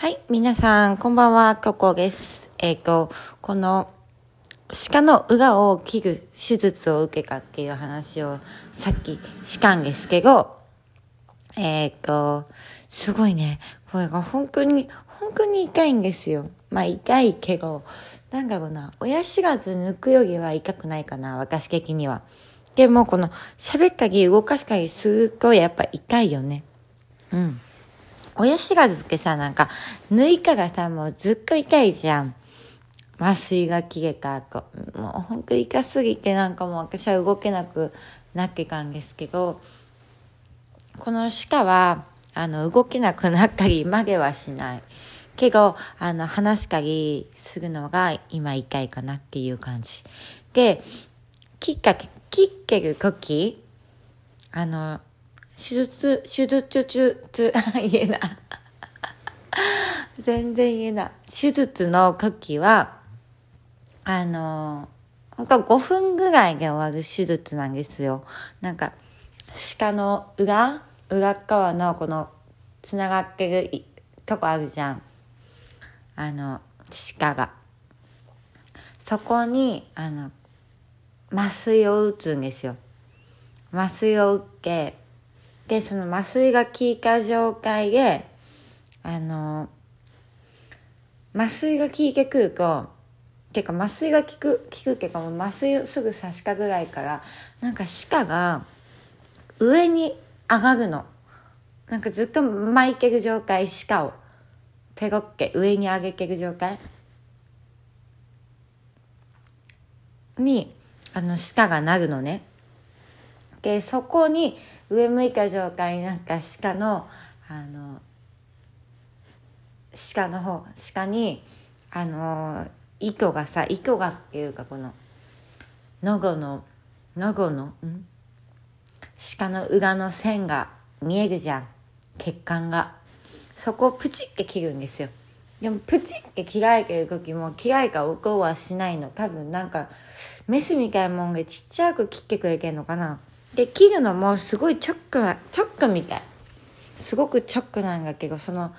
はい、皆さん、こんばんは、ココです。えっ、と、この、鹿の裏を切る手術を受けたっていう話をさっきしたんですけど、えっ、と、すごいね、これが本当に、本当に痛いんですよ。まあ痛いけど、なんだろうな、親知らず抜くよりは痛くないかな、私的には。でも、この、喋ったり動かしたりするとやっぱ痛いよね。うん。親知らずってさ、なんか、抜いたらさ、もうずっと痛いじゃん。麻酔が切れた後。もうほんと痛すぎてなんかもう私は動けなくなってたんですけど、この鹿は、あの、動けなくなったりまではしない。けど、あの、話したりするのが今痛いかなっていう感じ。で、切った、切ってる時、あの、手術、手術中、中言えない。全然言えない。手術の時は、あの、ほんと5分ぐらいで終わる手術なんですよ。なんか、鹿の裏裏側のこの、つながってるいとこあるじゃん。あの、鹿が。そこに、あの、麻酔を打つんですよ。麻酔を打って、で、その麻酔が効いた状態で、あの、麻酔が効いてくると、てか麻酔が効く、効くけども麻酔すぐ差したぐらいから、なんか鹿が上に上がるの。なんかずっと巻いてる状態、鹿を。ペロッケ、上に上げてる状態に、あの、鹿がなるのね。で、そこに上向いた状態になんか鹿の、あの、鹿の方、鹿に、あの、糸がさ、糸がっていうかこの、のごの、のごの、ん？鹿の裏の線が見えるじゃん。血管が。そこをプチって切るんですよ。でもプチって切られてる時も切られた音はしないの。多分なんか、メスみたいなもんがちっちゃく切ってくれてんのかな。で、切るのもすごいチョックな、チョックみたい。すごくチョックなんだけど、その、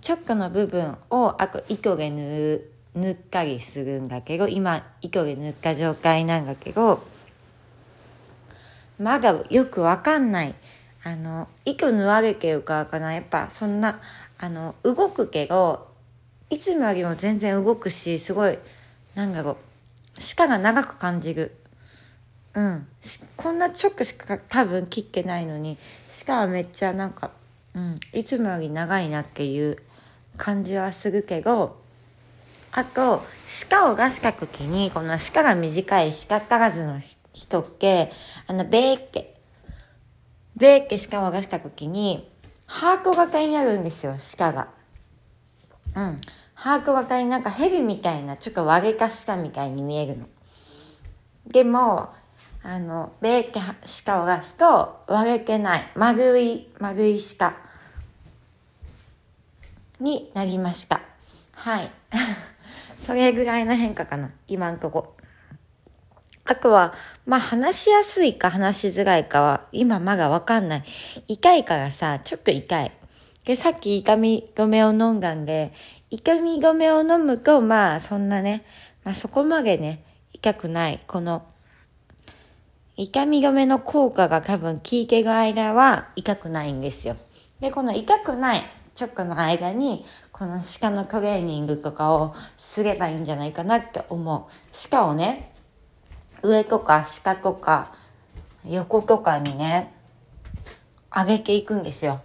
チョックの部分を、あと糸で縫う、塗ったりするんだけど、今、糸で塗った状態なんだけど、まだよくわかんない。あの、糸縫われてるからかな。やっぱそんな、あの、動くけど、いつもよりも全然動くし、すごい、なんだろう、鹿が長く感じる。うん。こんな直しか多分切ってないのに、鹿はめっちゃなんか、うん、いつもより長いなっていう感じはするけど、あと、鹿を出した時に、この鹿が短い鹿足らずの人って、あの、ベーッケ。ベーッケ鹿を出した時に、ハート型になるんですよ、鹿が。うん。ハート型になんか蛇みたいな、ちょっと割れた鹿みたいに見えるの。でも、あの、ベーッケ鹿を出すと割れてない、丸い、丸い鹿になりました。はい。それぐらいの変化かな、今んとこ。あとは、まあ話しやすいか話しづらいかは今まだわかんない。痛いからさ、ちょっと痛い。で、さっき痛み止めを飲んだんで、痛み止めを飲むと、まあそんなね、まあそこまでね、痛くない。この、痛み止めの効果が多分効いてる間は痛くないんですよ。で、この痛くない直の間に、この鹿のトレーニングとかをすればいいんじゃないかなって思う。鹿をね、上とか下とか横とかにね、上げていくんですよ。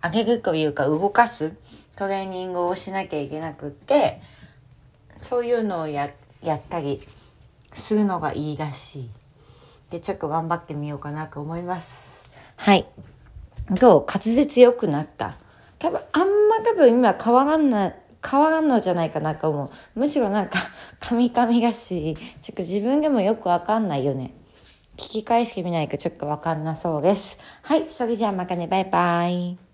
上げるというか動かすトレーニングをしなきゃいけなくって、そういうのをややったりするのがいいらしい。で、ちょっと頑張ってみようかなと思います。はい。どう？滑舌良くなった？多分、あんま多分今変わらんな、変わらんのじゃないかなと思う。むしろなんか、カミカミだし、ちょっと自分でもよくわかんないよね。聞き返してみないとちょっとわかんなそうです。はい、それじゃあまたね、バイバイ。